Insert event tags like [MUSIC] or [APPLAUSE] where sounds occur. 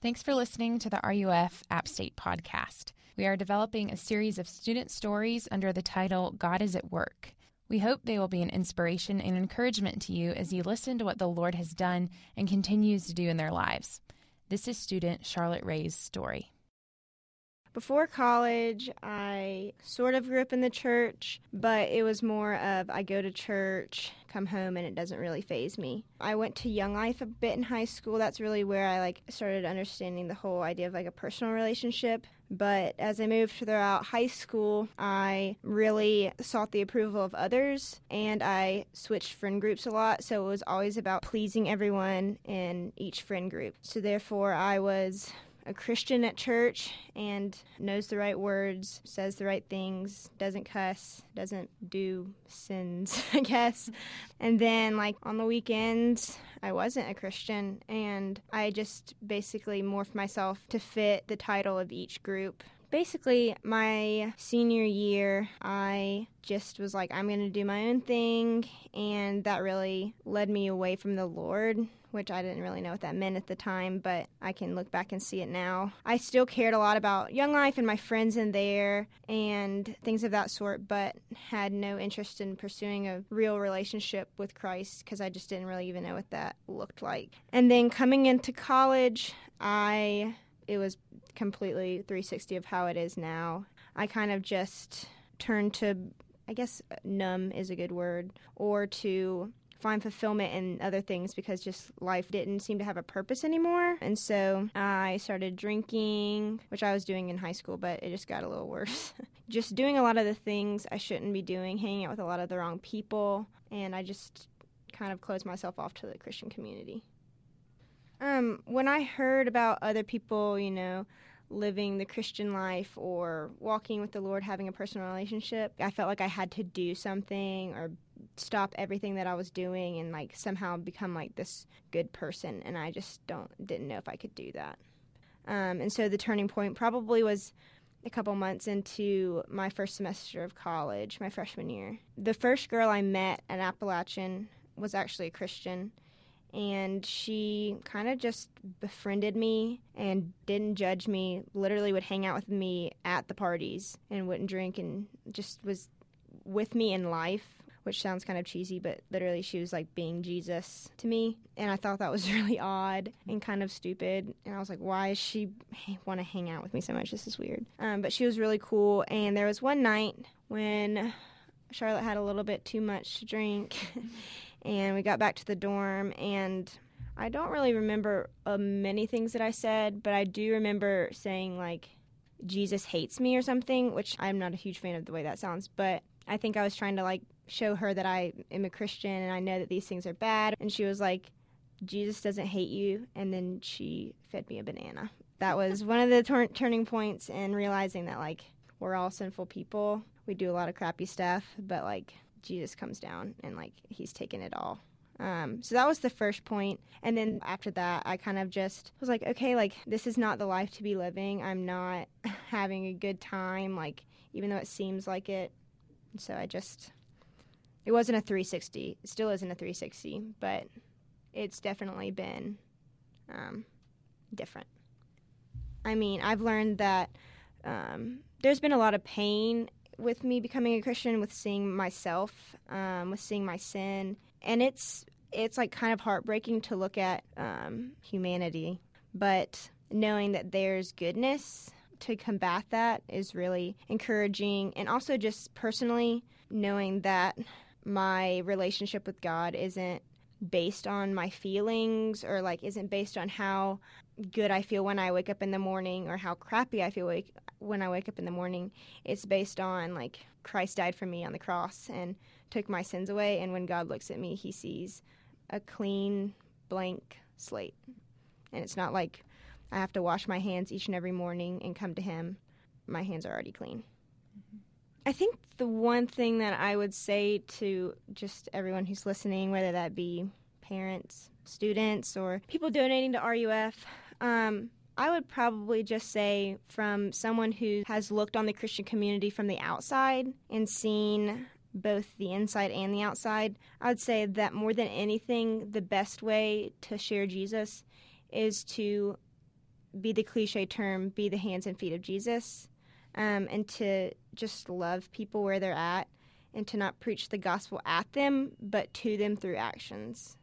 Thanks for listening to the RUF App State podcast. We are developing a series of student stories under the title God is at Work. We hope they will be an inspiration and encouragement to you as you listen to what the Lord has done and continues to do in their lives. This is student Charlotte Ray's story. Before college, I sort of grew up in the church, but it was more of I go to church, come home, and it doesn't really faze me. I went to Young Life a bit in high school. That's really where I like started understanding the whole idea of like a personal relationship. But as I moved throughout high school, I really sought the approval of others and I switched friend groups a lot. So it was always about pleasing everyone in each friend group. So therefore, I was a Christian at church and knows the right words, says the right things, doesn't cuss, doesn't do sins, [LAUGHS] I guess. And then, like, on the weekends, I wasn't a Christian and I just basically morphed myself to fit the title of each group basically my senior year i just was like i'm going to do my own thing and that really led me away from the lord which I didn't really know what that meant at the time, but I can look back and see it now. I still cared a lot about Young Life and my friends in there and things of that sort, but had no interest in pursuing a real relationship with Christ because I just didn't really even know what that looked like. And then coming into college, I it was completely 360 of how it is now. I kind of just turned to I guess numb is a good word, or to find fulfillment in other things because just life didn't seem to have a purpose anymore. And so I started drinking, which I was doing in high school, but it just got a little worse. [LAUGHS] just doing a lot of the things I shouldn't be doing, hanging out with a lot of the wrong people, and I just kind of closed myself off to the Christian community. Um, when I heard about other people, you know, living the Christian life or walking with the Lord, having a personal relationship, I felt like I had to do something or stop everything that I was doing and like somehow become like this good person and I just don't didn't know if I could do that. Um, and so the turning point probably was a couple months into my first semester of college, my freshman year. The first girl I met at Appalachian was actually a Christian and she kind of just befriended me and didn't judge me literally would hang out with me at the parties and wouldn't drink and just was with me in life which sounds kind of cheesy, but literally she was like being Jesus to me. And I thought that was [LAUGHS] really odd and kind of stupid. And I was like, why does she want to hang out with me so much? This is weird. Um, but she was really cool. And there was one night when Charlotte had a little bit too much to drink. [LAUGHS] and we got back to the dorm and I don't really remember uh, many things that I said, but I do remember saying like Jesus hates me or something, which I'm not a huge fan of the way that sounds, but I think I was trying to like show her that I am a Christian and I know that these things are bad. And she was like, Jesus doesn't hate you. And then she fed me a banana. That was [LAUGHS] one of the tor- turning points in realizing that, like, we're all sinful people. We do a lot of crappy stuff, but, like, Jesus comes down and, like, he's taken it all. Um, so that was the first point. And then after that, I kind of just was like, okay, like, this is not the life to be living. I'm not [LAUGHS] having a good time, like, even though it seems like it. So I just it wasn't a 360. It still isn't a 360, but it's definitely been um, different. I mean, I've learned that um, there's been a lot of pain with me becoming a Christian, with seeing myself, um, with seeing my sin, and it's it's like kind of heartbreaking to look at um, humanity, but knowing that there's goodness to combat that is really encouraging, and also just personally knowing that my relationship with God isn't based on my feelings or like isn't based on how good I feel when I wake up in the morning or how crappy I feel wake, when I wake up in the morning. It's based on like Christ died for me on the cross and took my sins away and when God looks at me he sees a clean blank slate. And it's not like I have to wash my hands each and every morning and come to him. My hands are already clean. Mm-hmm. I think the one thing that I would say to just everyone who's listening, whether that be parents, students, or people donating to RUF, um, I would probably just say from someone who has looked on the Christian community from the outside and seen both the inside and the outside, I would say that more than anything, the best way to share Jesus is to be the cliche term, be the hands and feet of Jesus, um, and to just love people where they're at, and to not preach the gospel at them, but to them through actions.